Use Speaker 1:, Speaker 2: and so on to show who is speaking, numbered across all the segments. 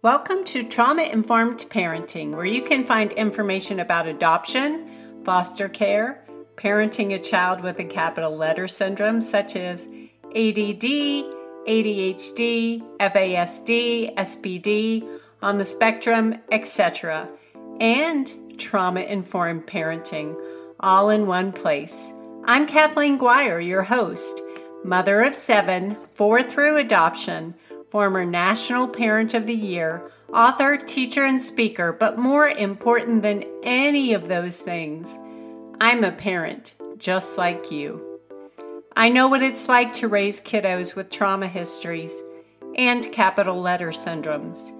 Speaker 1: Welcome to Trauma Informed Parenting, where you can find information about adoption, foster care, parenting a child with a capital letter syndrome such as ADD, ADHD, FASD, SPD, on the spectrum, etc., and trauma informed parenting, all in one place. I'm Kathleen Guire, your host, mother of seven, four through adoption former National Parent of the Year, author, teacher, and speaker, but more important than any of those things, I'm a parent just like you. I know what it's like to raise kiddos with trauma histories and capital letter syndromes.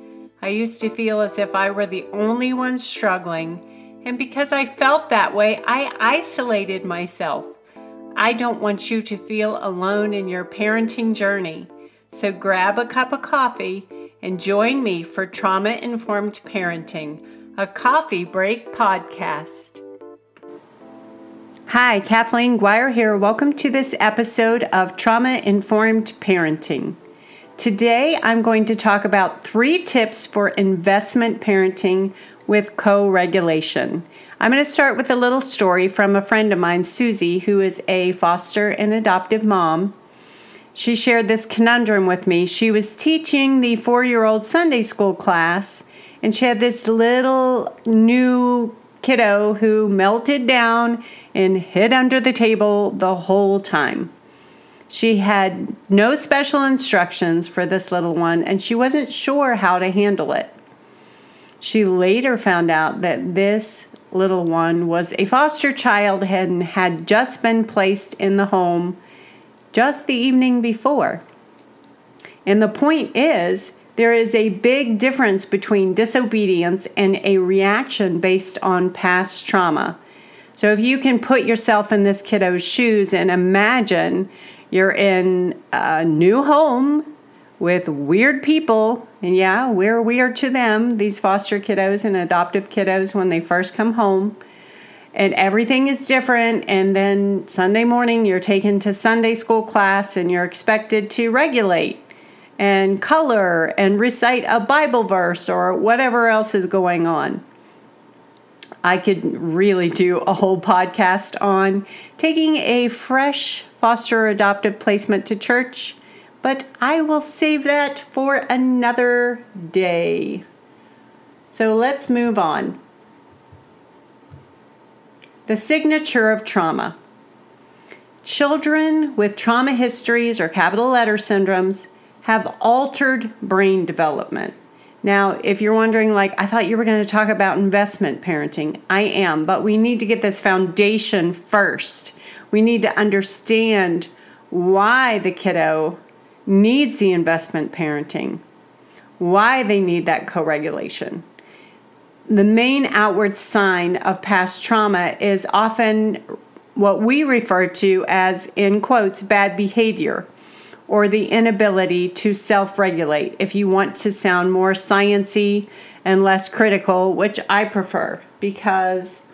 Speaker 1: I used to feel as if I were the only one struggling, and because I felt that way, I isolated myself. I don't want you to feel alone in your parenting journey. So grab a cup of coffee and join me for Trauma Informed Parenting, a coffee break podcast. Hi, Kathleen Guire here. Welcome to this episode of Trauma Informed Parenting. Today, I'm going to talk about three tips for investment parenting with co regulation. I'm going to start with a little story from a friend of mine, Susie, who is a foster and adoptive mom she shared this conundrum with me. She was teaching the four year old Sunday school class, and she had this little new kiddo who melted down and hid under the table the whole time. She had no special instructions for this little one, and she wasn't sure how to handle it. She later found out that this little one was a foster child and had just been placed in the home just the evening before. And the point is, there is a big difference between disobedience and a reaction based on past trauma. So if you can put yourself in this kiddo's shoes and imagine you're in a new home with weird people, and yeah, we're weird to them, these foster kiddos and adoptive kiddos when they first come home and everything is different. And then Sunday morning, you're taken to Sunday school class and you're expected to regulate and color and recite a Bible verse or whatever else is going on. I could really do a whole podcast on taking a fresh foster adoptive placement to church, but I will save that for another day. So let's move on. The signature of trauma. Children with trauma histories or capital letter syndromes have altered brain development. Now, if you're wondering, like, I thought you were going to talk about investment parenting, I am, but we need to get this foundation first. We need to understand why the kiddo needs the investment parenting, why they need that co regulation the main outward sign of past trauma is often what we refer to as, in quotes, bad behavior or the inability to self regulate, if you want to sound more sciency and less critical, which I prefer, because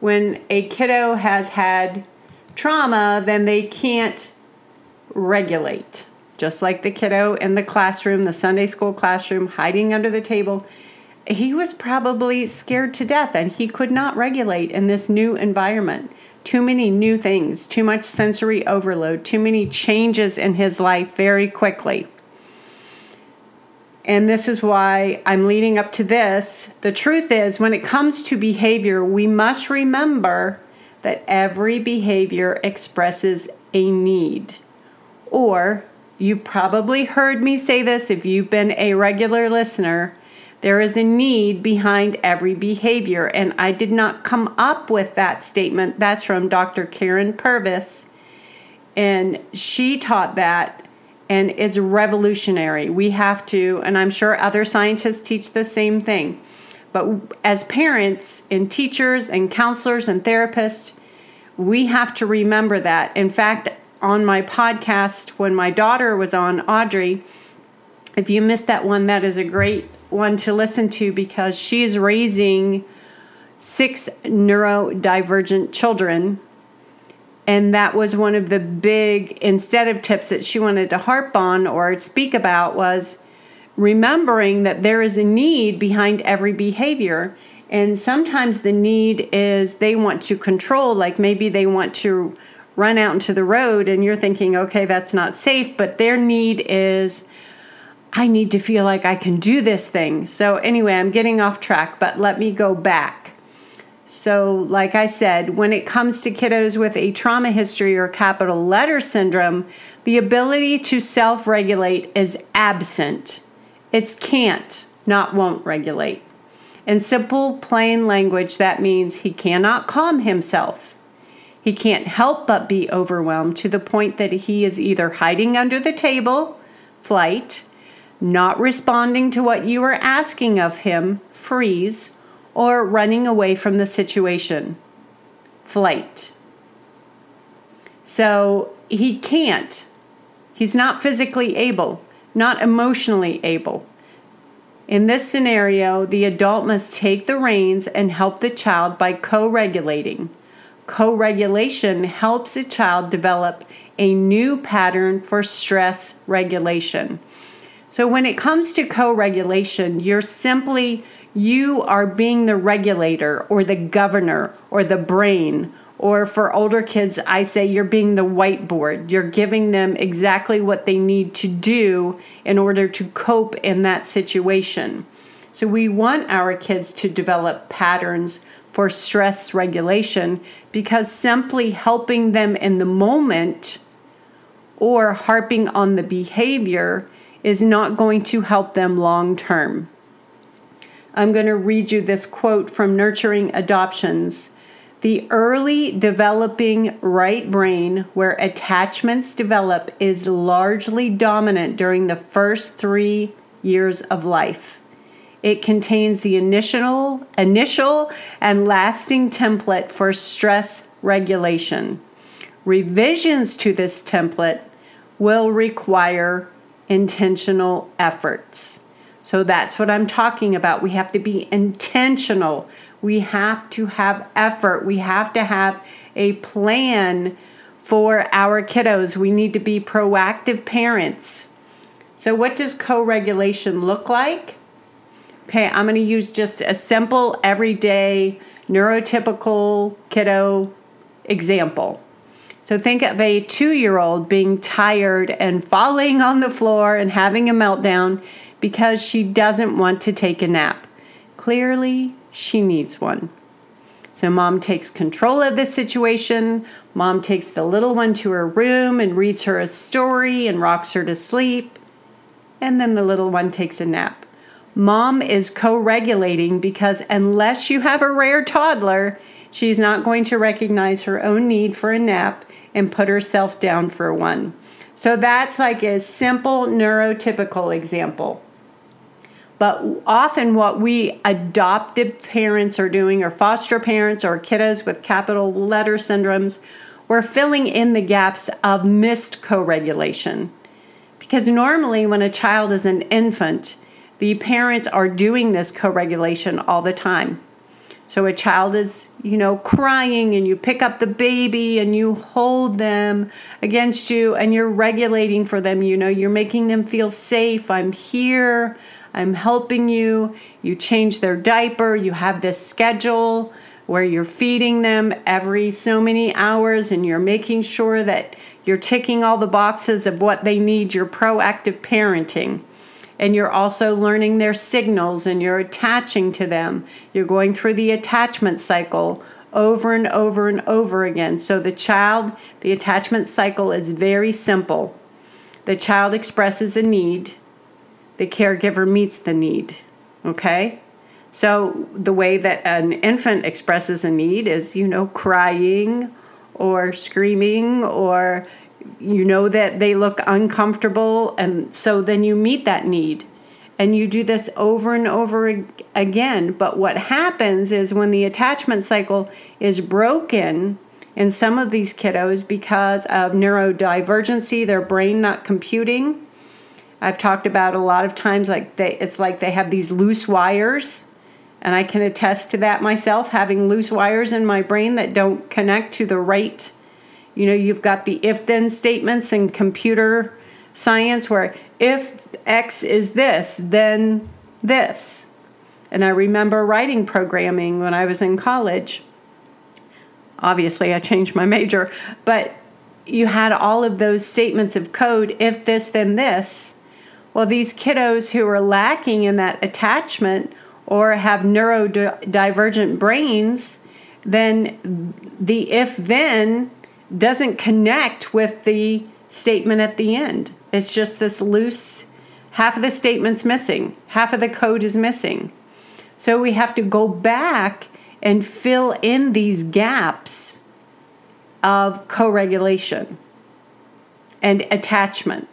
Speaker 1: when a kiddo has had trauma, then they can't regulate. Just like the kiddo in the classroom, the Sunday school classroom, hiding under the table he was probably scared to death and he could not regulate in this new environment. Too many new things, too much sensory overload, too many changes in his life very quickly. And this is why I'm leading up to this. The truth is, when it comes to behavior, we must remember that every behavior expresses a need. Or, you've probably heard me say this if you've been a regular listener there is a need behind every behavior, and I did not come up with that statement. That's from Dr. Karyn Purvis, and she taught that, and it's revolutionary. We have to, and I'm sure other scientists teach the same thing. But as parents and teachers and counselors and therapists, we have to remember that. In fact, on my podcast, when my daughter was on, Audrey, if you missed that one, that is a great one to listen to because she is raising six neurodivergent children. And that was one of the big, instead of tips that she wanted to harp on or speak about, was remembering that there is a need behind every behavior. And sometimes the need is they want to control, like maybe they want to run out into the road and you're thinking, okay, that's not safe, but their need is, I need to feel like I can do this thing. So, anyway, I'm getting off track, but let me go back. So, like I said, when it comes to kiddos with a trauma history or capital letter syndrome, the ability to self regulate is absent. It's can't, not won't regulate. In simple, plain language, that means he cannot calm himself. He can't help but be overwhelmed to the point that he is either hiding under the table, flight, not responding to what you are asking of him, freeze, or running away from the situation, flight. So he can't. He's not physically able, not emotionally able. In this scenario, the adult must take the reins and help the child by co regulating Co regulation helps a child develop a new pattern for stress regulation. So, when it comes to co regulation, you're simply you are being the regulator or the governor or the brain. Or for older kids, I say you're being the whiteboard. You're giving them exactly what they need to do in order to cope in that situation. So, we want our kids to develop patterns for stress regulation because simply helping them in the moment or harping on the behavior is not going to help them long term. I'm going to read you this quote from Nurturing Adoptions. The early developing right brain, where attachments develop, is largely dominant during the first three years of life. It contains the initial, initial and lasting template for stress regulation. Revisions to this template will require intentional efforts. So that's what I'm talking about. We have to be intentional. We have to have effort. We have to have a plan for our kiddos. We need to be proactive parents. So, what does co regulation look like? Okay, I'm going to use just a simple, everyday, neurotypical kiddo example. So think of a two year old being tired and falling on the floor and having a meltdown because she doesn't want to take a nap. Clearly, she needs one. So, mom takes control of the situation. Mom takes the little one to her room and reads her a story and rocks her to sleep. And then the little one takes a nap. Mom is co regulating because unless you have a rare toddler, she's not going to recognize her own need for a nap and put herself down for one. So that's like a simple neurotypical example. But often, what we adoptive parents are doing, or foster parents, or kiddos with capital letter syndromes, we're filling in the gaps of missed co regulation. Because normally, when a child is an infant, the parents are doing this co regulation all the time. So a child is, you know, crying and you pick up the baby and you hold them against you and you're regulating for them. You know, you're making them feel safe. I'm here. I'm helping you. You change their diaper. You have this schedule where you're feeding them every so many hours and you're making sure that you're ticking all the boxes of what they need. You're proactive parenting and you're also learning their signals and you're attaching to them. You're going through the attachment cycle over and over and over again. So the child, the attachment cycle is very simple. The child expresses a need, the caregiver meets the need. Okay? So the way that an infant expresses a need is, you know, crying or screaming or you know that they look uncomfortable and so then you meet that need. And you do this over and over again. But what happens is when the attachment cycle is broken in some of these kiddos because of neurodivergency their brain not computing i've talked about a lot of times like they it's like they have these loose wires. And i can attest to that myself having loose wires in my brain that don't connect to the right you know, you've got the if then statements in computer science where if X is this, then this. And I remember writing programming when I was in college. Obviously, I changed my major, but you had all of those statements of code if this, then this. Well, these kiddos who are lacking in that attachment or have neurodivergent brains, then the if then doesn't connect with the statement at the end. It's just this loose, half of the statement's missing, half of the code is missing. So we have to go back and fill in these gaps of co regulation and attachment.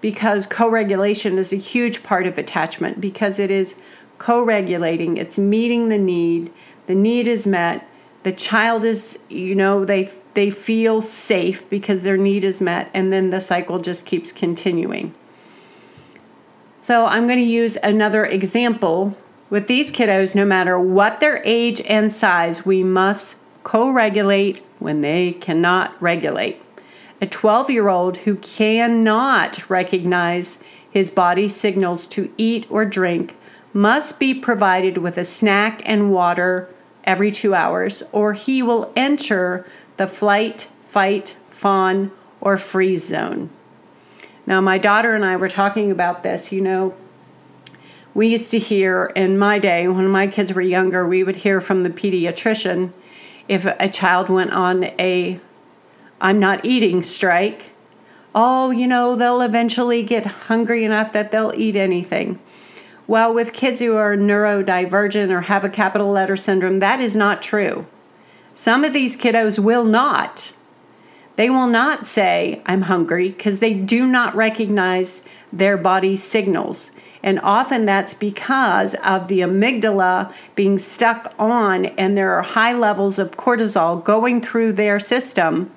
Speaker 1: Because co regulation is a huge part of attachment because it is co regulating, it's meeting the need, the need is met, the child is, you know, they, they feel safe because their need is met, and then the cycle just keeps continuing. So I'm going to use another example. With these kiddos, no matter what their age and size, we must co regulate when they cannot regulate. A 12 year old who cannot recognize his body signals to eat or drink must be provided with a snack and water every two hours, or he will enter the flight, fight, fawn, or freeze zone. Now, my daughter and I were talking about this. You know, we used to hear in my day, when my kids were younger, we would hear from the pediatrician if a child went on a I'm not eating strike. Oh, you know, they'll eventually get hungry enough that they'll eat anything. Well, with kids who are neurodivergent or have a capital letter syndrome, that is not true. Some of these kiddos will not. They will not say, I'm hungry, because they do not recognize their body's signals. And often that's because of the amygdala being stuck on, and there are high levels of cortisol going through their system.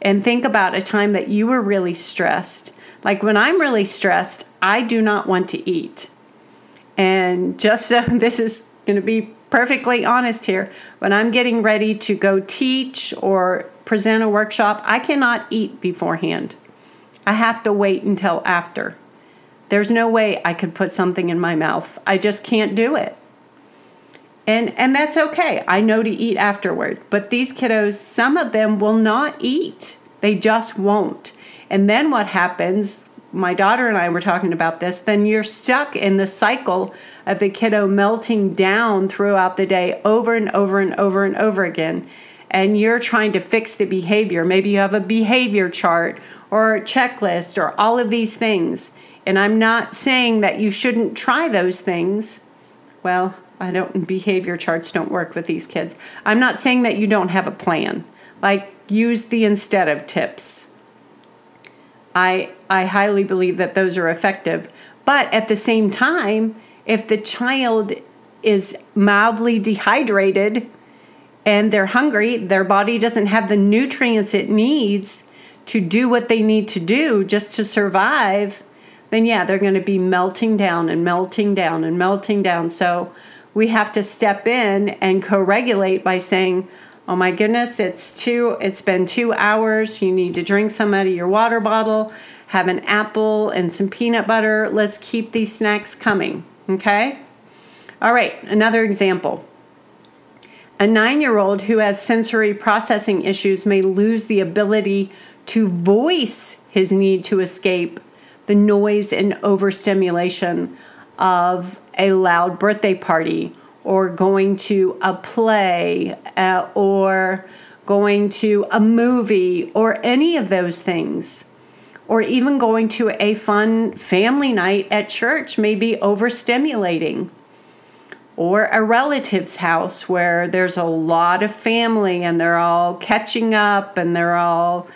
Speaker 1: And think about a time that you were really stressed. Like when I'm really stressed, I do not want to eat. And just so uh, this is going to be perfectly honest here, when I'm getting ready to go teach or present a workshop, I cannot eat beforehand. I have to wait until after. There's no way I could put something in my mouth. I just can't do it. And and that's okay. I know to eat afterward. But these kiddos, some of them will not eat. They just won't. And then what happens my daughter and I were talking about this, then you're stuck in the cycle of the kiddo melting down throughout the day over and over and over and over again. And you're trying to fix the behavior. Maybe you have a behavior chart or a checklist or all of these things. And I'm not saying that you shouldn't try those things. Well, I don't, behavior charts don't work with these kids. I'm not saying that you don't have a plan. Like, use the instead of tips I, I highly believe that those are effective. But at the same time, if the child is mildly dehydrated and they're hungry, their body doesn't have the nutrients it needs to do what they need to do just to survive, then yeah, they're going to be melting down and melting down and melting down. So we have to step in and co regulate by saying, oh my goodness, it's two, it's been two hours. You need to drink some out of your water bottle, have an apple and some peanut butter. Let's keep these snacks coming. Okay? All right, another example. A nine year old who has sensory processing issues may lose the ability to voice his need to escape the noise and overstimulation of a loud birthday party or going to a play uh, or going to a movie or any of those things. Or even going to a fun family night at church may be overstimulating. Or a relative's house where there's a lot of family and they're all catching up and they're all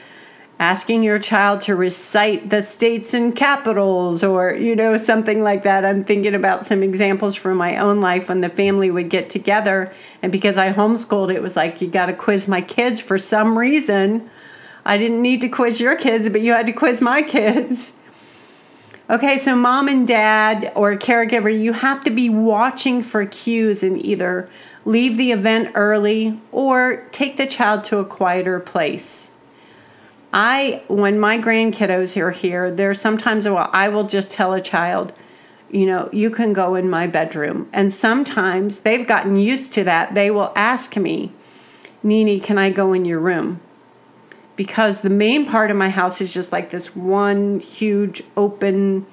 Speaker 1: asking your child to recite the states and capitals or you know something like that. I'm thinking about some examples from my own life when the family would get together. And because i homeschooled it was like you got to quiz my kids for some reason i didn't need to quiz your kids but you had to quiz my kids okay so mom and dad or caregiver you have to be watching for cues and either leave the event early or take the child to a quieter place I, when my grandkiddos are here, there's sometimes well, I will just tell a child, you know, you can go in my bedroom. And sometimes they've gotten used to that. They will ask me, Nini, can I go in your room? Because the main part of my house is just like this one huge open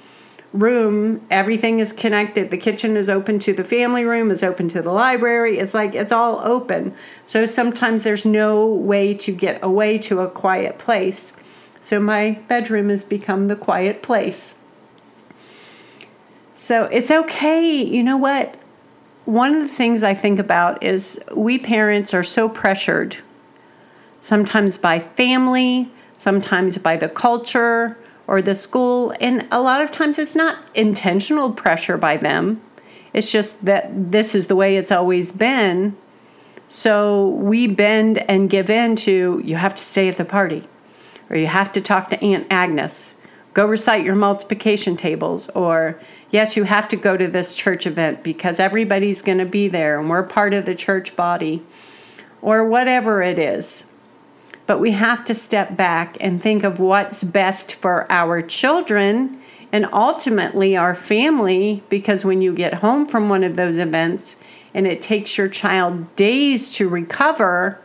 Speaker 1: room. Everything is connected. The kitchen is open to the family room, is open to the library. It's like it's all open. So sometimes there's no way to get away to a quiet place. So my bedroom has become the quiet place. So it's okay. You know what? One of the things I think about is we parents are so pressured, sometimes by family, sometimes by the culture or the school, and a lot of times it's not intentional pressure by them. It's just that this is the way it's always been. So we bend and give in to you have to stay at the party, or you have to talk to Aunt Agnes, go recite your multiplication tables, or yes, you have to go to this church event because everybody's going to be there and we're part of the church body, or whatever it is. But we have to step back and think of what's best for our children and ultimately our family because when you get home from one of those events and it takes your child days to recover,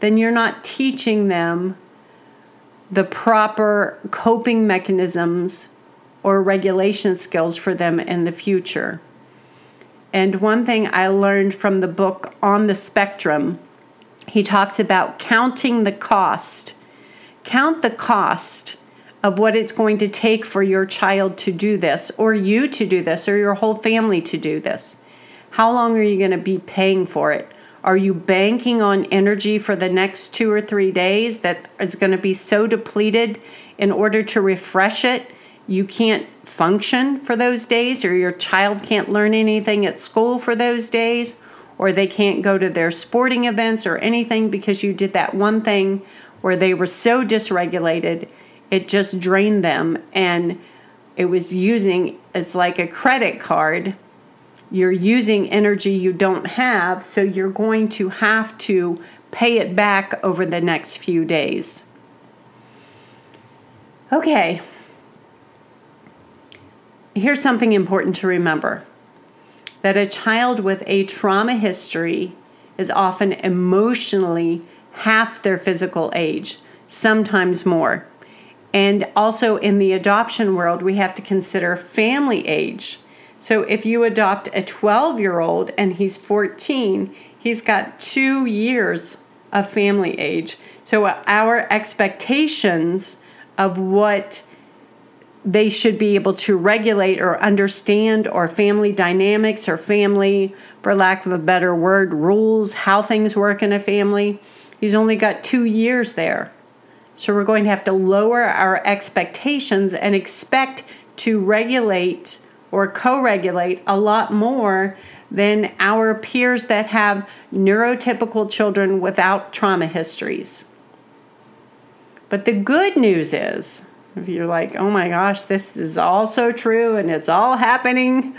Speaker 1: then you're not teaching them the proper coping mechanisms or regulation skills for them in the future. And one thing I learned from the book On the Spectrum, he talks about counting the cost. Count the cost of what it's going to take for your child to do this, or you to do this, or your whole family to do this. How long are you going to be paying for it? Are you banking on energy for the next two or three days that is going to be so depleted in order to refresh it you can't function for those days, or your child can't learn anything at school for those days, or they can't go to their sporting events or anything because you did that one thing where they were so dysregulated, it just drained them. And it was using, it's like a credit card. You're using energy you don't have, so you're going to have to pay it back over the next few days. Okay, here's something important to remember that a child with a trauma history is often emotionally half their physical age, sometimes more. And also in the adoption world, we have to consider family age. So if you adopt a 12 year old and he's 14, he's got two years of family age. So our expectations of what they should be able to regulate or understand or family dynamics or family, for lack of a better word, rules, how things work in a family. He's only got two years there. So we're going to have to lower our expectations and expect to regulate or co regulate a lot more than our peers that have neurotypical children without trauma histories. But the good news is if you're like, oh my gosh, this is all so true and it's all happening,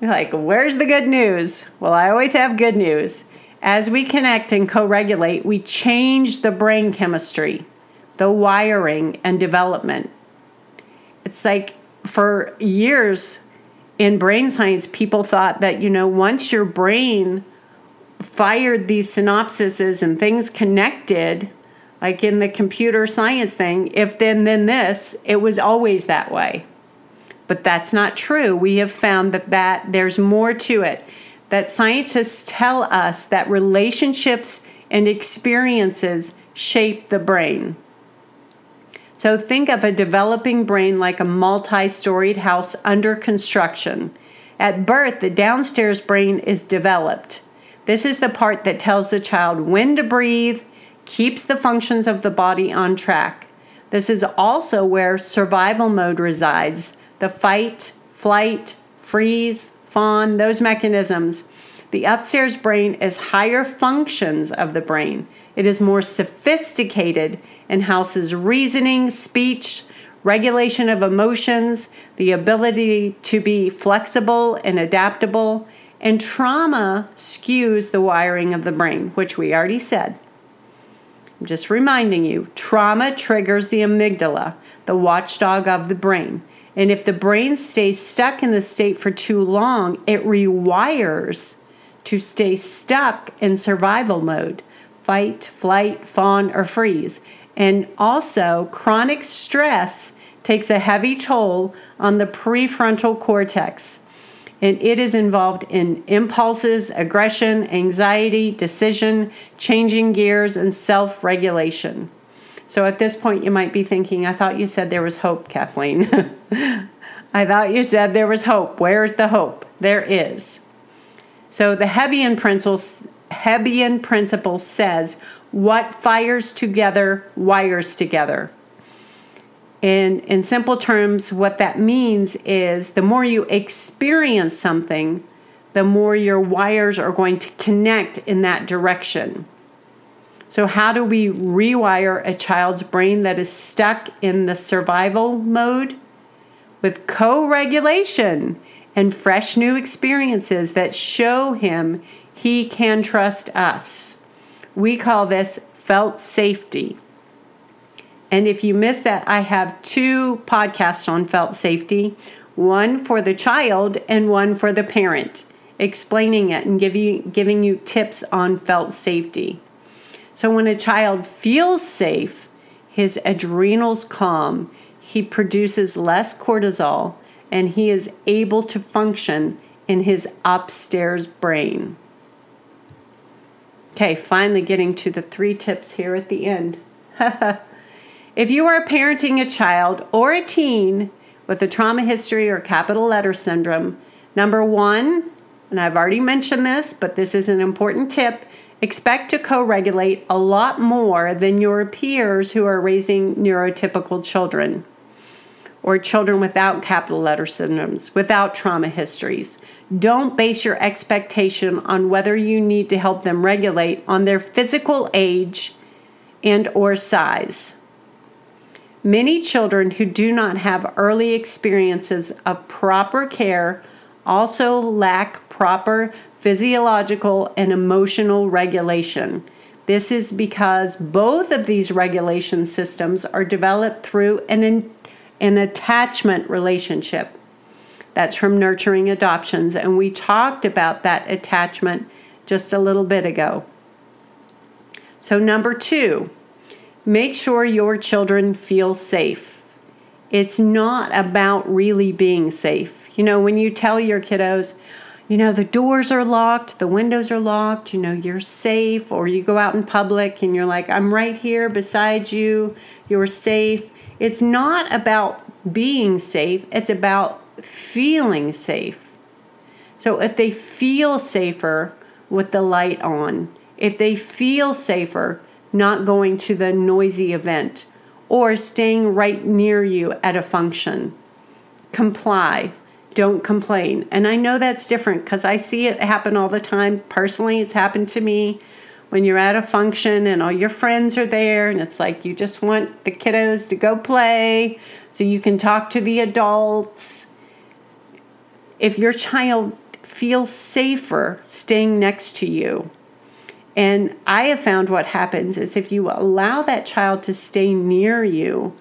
Speaker 1: you're like, where's the good news? Well, I always have good news. As we connect and co regulate, we change the brain chemistry, the wiring, and development. It's like for years in brain science, people thought that, you know, once your brain fired these synapses and things connected, like in the computer science thing, if then, then this, it was always that way. But that's not true. We have found that, that there's more to it. That scientists tell us that relationships and experiences shape the brain. So think of a developing brain like a multi storied house under construction. At birth, the downstairs brain is developed. This is the part that tells the child when to breathe, keeps the functions of the body on track. This is also where survival mode resides the fight, flight, freeze, fawn, those mechanisms. The upstairs brain is higher functions of the brain. It is more sophisticated and houses reasoning, speech, regulation of emotions, the ability to be flexible and adaptable, and trauma skews the wiring of the brain, which we already said. I'm just reminding you trauma triggers the amygdala, the watchdog of the brain. And if the brain stays stuck in the state for too long, it rewires to stay stuck in survival mode fight, flight, fawn, or freeze. And also, chronic stress takes a heavy toll on the prefrontal cortex. And it is involved in impulses, aggression, anxiety, decision, changing gears, and self regulation. So at this point, you might be thinking, I thought you said there was hope, Kathleen. I thought you said there was hope. Where's the hope? There is. So the Hebbian principle, Hebbian principle says, what fires together wires together. And in simple terms, what that means is the more you experience something, the more your wires are going to connect in that direction. So, how do we rewire a child's brain that is stuck in the survival mode? With co regulation and fresh new experiences that show him he can trust us. We call this felt safety. And if you missed that, I have two podcasts on felt safety one for the child and one for the parent, explaining it and give you, giving you tips on felt safety. So when a child feels safe, his adrenals calm, he produces less cortisol, and he is able to function in his upstairs brain. Okay, finally getting to the three tips here at the end. if you are parenting a child or a teen with a trauma history or capital letter syndrome, number one, and I've already mentioned this, but this is an important tip Expect to co regulate a lot more than your peers who are raising neurotypical children or children without capital letter syndromes, without trauma histories. Don't base your expectation on whether you need to help them regulate on their physical age and or size. Many children who do not have early experiences of proper care also lack proper physiological and emotional regulation. This is because both of these regulation systems are developed through an, an attachment relationship. That's from nurturing adoptions, and we talked about that attachment just a little bit ago. So, number two, make sure your children feel safe. It's not about really being safe. You know, when you tell your kiddos, you know, the doors are locked, the windows are locked, you know, you're safe, or you go out in public and you're like, I'm right here beside you, you're safe. It's not about being safe, it's about feeling safe. So if they feel safer with the light on, if they feel safer not going to the noisy event or staying right near you at a function, comply don't complain. And I know that's different because I see it happen all the time. Personally, it's happened to me when you're at a function and all your friends are there, and it's like you just want the kiddos to go play so you can talk to the adults. If your child feels safer staying next to you, and I have found what happens is if you allow that child to stay near you,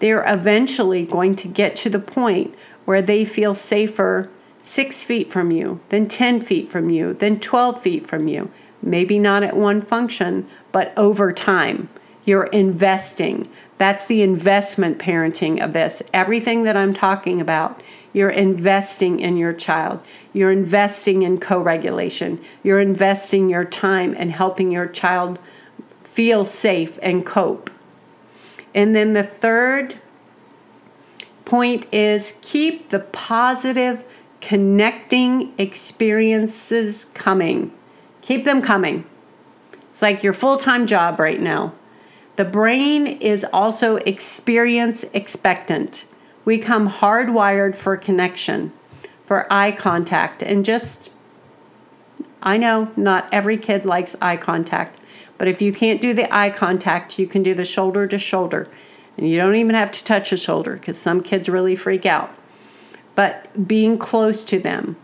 Speaker 1: they're eventually going to get to the point where they feel safer six feet from you, then 10 feet from you, then 12 feet from you. Maybe not at one function, but over time. You're investing. That's the investment parenting of this. Everything that I'm talking about, you're investing in your child. You're investing in co regulation. You're investing your time and helping your child feel safe and cope. And then the third point is keep the positive connecting experiences coming. Keep them coming. It's like your full time job right now. The brain is also experience expectant. We come hardwired for connection, for eye contact, and just, I know not every kid likes eye contact, but if you can't do the eye contact, you can do the shoulder to shoulder. And you don't even have to touch a shoulder because some kids really freak out. But being close to them,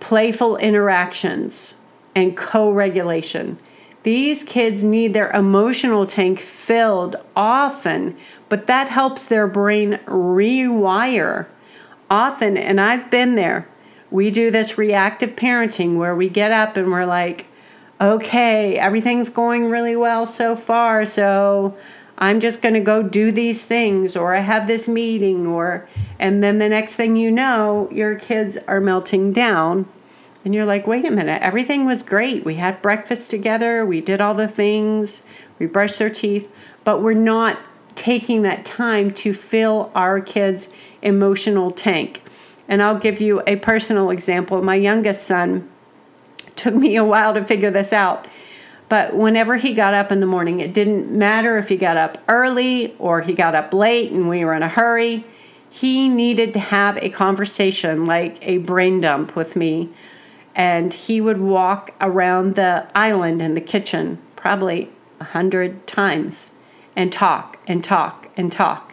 Speaker 1: playful interactions, and co regulation. These kids need their emotional tank filled often, but that helps their brain rewire. Often, and I've been there, we do this reactive parenting where we get up and we're like, okay, everything's going really well so far, so I'm just going to go do these things, or I have this meeting, or, and then the next thing you know, your kids are melting down. And you're like, wait a minute, everything was great. We had breakfast together, we did all the things, we brushed their teeth, but we're not taking that time to fill our kids' emotional tank. And I'll give you a personal example. My youngest son took me a while to figure this out. But whenever he got up in the morning, it didn't matter if he got up early or he got up late and we were in a hurry. He needed to have a conversation, like a brain dump with me. And he would walk around the island in the kitchen probably a hundred times and talk and talk and talk.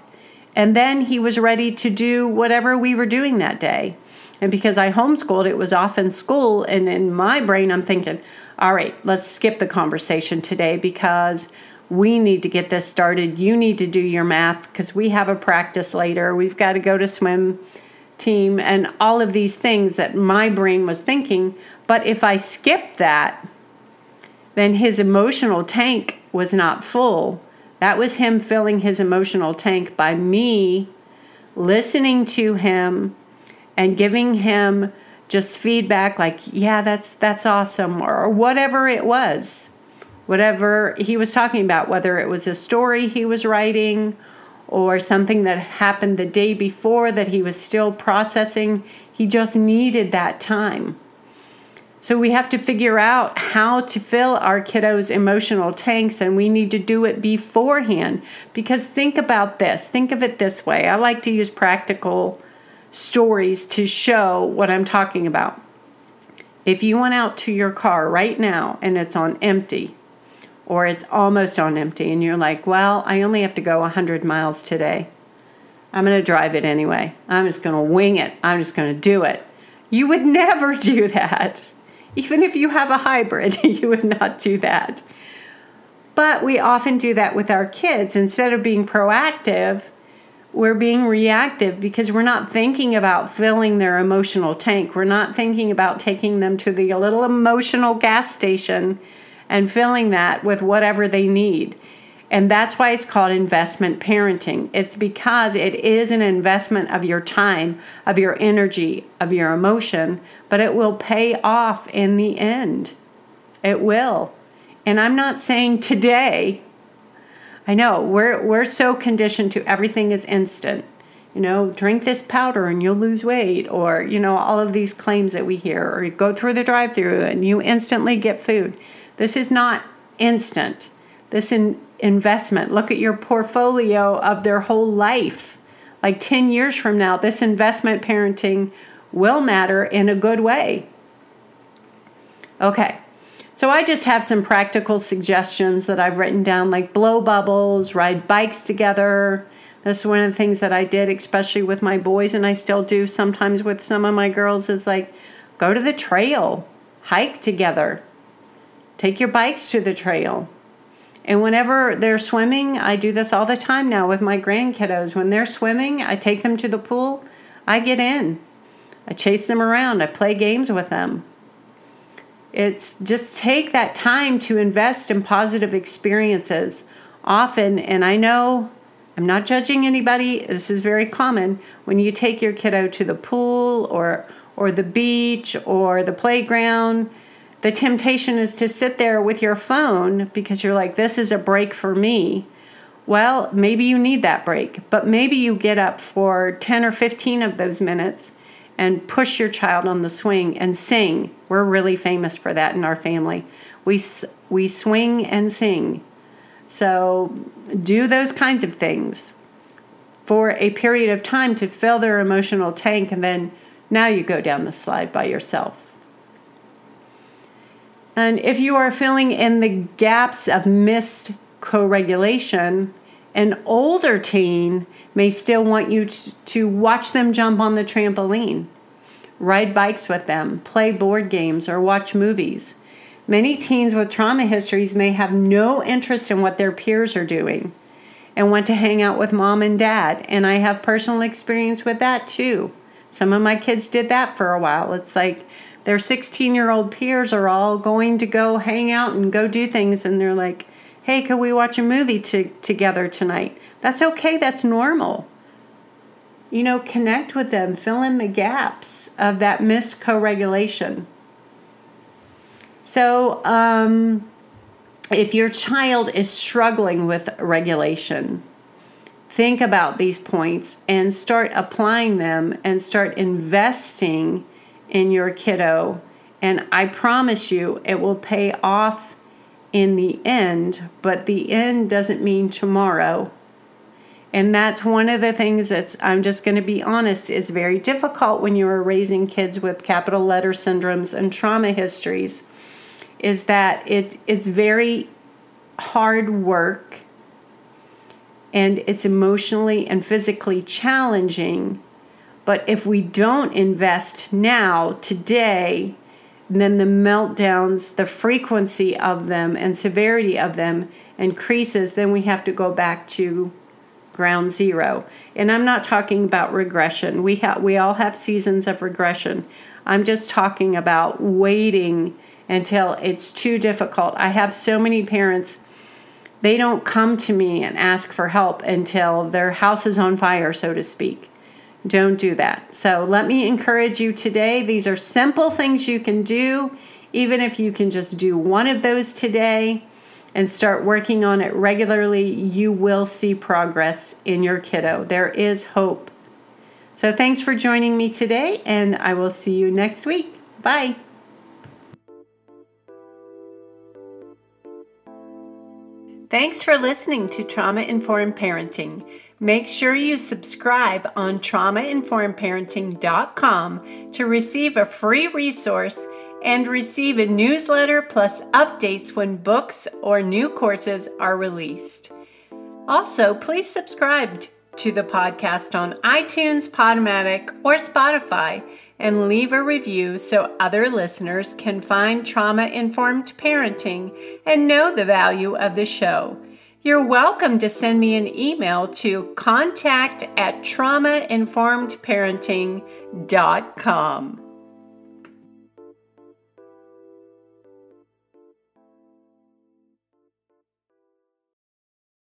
Speaker 1: And then he was ready to do whatever we were doing that day. And because I homeschooled, it was often school. And in my brain, I'm thinking, all right, let's skip the conversation today because we need to get this started. You need to do your math because we have a practice later. We've got to go to swim team and all of these things that my brain was thinking. But if I skip that, then his emotional tank was not full. That was him filling his emotional tank by me listening to him and giving him just feedback like yeah that's that's awesome or, or whatever it was. Whatever he was talking about whether it was a story he was writing or something that happened the day before that he was still processing he just needed that time so we have to figure out how to fill our kiddos emotional tanks and we need to do it beforehand because think about this think of it this way i like to use practical stories to show what I'm talking about. If you went out to your car right now and it's on empty, or it's almost on empty, and you're like, well, I only have to go 100 miles today. I'm going to drive it anyway. I'm just going to wing it. I'm just going to do it. You would never do that. Even if you have a hybrid, you would not do that. But we often do that with our kids. Instead of being proactive, we're being reactive because we're not thinking about filling their emotional tank. We're not thinking about taking them to the little emotional gas station and filling that with whatever they need. And that's why it's called investment parenting. It's because it is an investment of your time, of your energy, of your emotion, but it will pay off in the end. It will. And I'm not saying today I know we're we're so conditioned to everything is instant. You know, drink this powder and you'll lose weight, or you know, all of these claims that we hear, or you go through the drive-through and you instantly get food. This is not instant. This in investment. Look at your portfolio of their whole life. Like 10 years from now, this investment parenting will matter in a good way. Okay. So I just have some practical suggestions that I've written down, like blow bubbles, ride bikes together. That's one of the things that I did, especially with my boys, and I still do sometimes with some of my girls, is like go to the trail, hike together, take your bikes to the trail. And whenever they're swimming, I do this all the time now with my grandkiddos. When they're swimming, I take them to the pool, I get in, I chase them around, I play games with them. It's just take that time to invest in positive experiences. Often, and I know I'm not judging anybody, this is very common when you take your kiddo to the pool or or the beach or the playground, the temptation is to sit there with your phone because you're like this is a break for me. Well, maybe you need that break, but maybe you get up for 10 or 15 of those minutes and push your child on the swing and sing. We're really famous for that in our family. We we swing and sing. So do those kinds of things for a period of time to fill their emotional tank and then now you go down the slide by yourself. And if you are filling in the gaps of missed co regulation, an older teen may still want you to, to watch them jump on the trampoline, ride bikes with them, play board games, or watch movies. Many teens with trauma histories may have no interest in what their peers are doing and want to hang out with mom and dad. And I have personal experience with that too. Some of my kids did that for a while. It's like their 16 year old peers are all going to go hang out and go do things, and they're like, hey, could we watch a movie to, together tonight? That's okay, that's normal. You know, connect with them, fill in the gaps of that missed co regulation. So, um, if your child is struggling with regulation, think about these points and start applying them and start investing in your kiddo. And I promise you, it will pay off in the end, but the end doesn't mean tomorrow. And that's one of the things that's, I'm just going to be honest, is very difficult when you are raising kids with capital letter syndromes and trauma histories, is that it is very hard work and it's emotionally and physically challenging. But if we don't invest now, today, then the meltdowns, the frequency of them and severity of them increases, then we have to go back to ground zero. And I'm not talking about regression. We have we all have seasons of regression. I'm just talking about waiting until it's too difficult. I have so many parents they don't come to me and ask for help until their house is on fire, so to speak. Don't do that. So, let me encourage you today. These are simple things you can do. Even if you can just do one of those today and start working on it regularly, you will see progress in your kiddo. There is hope. So, thanks for joining me today, and I will see you next week. Bye. Thanks for listening to Trauma Informed Parenting. Make sure you subscribe on traumainformedparenting.com to receive a free resource and receive a newsletter plus updates when books or new courses are released. Also, please subscribe to the podcast on iTunes, Podomatic, or Spotify and leave a review so other listeners can find trauma informed parenting and know the value of the show. You're welcome to send me an email to contact at traumainformedparenting.com.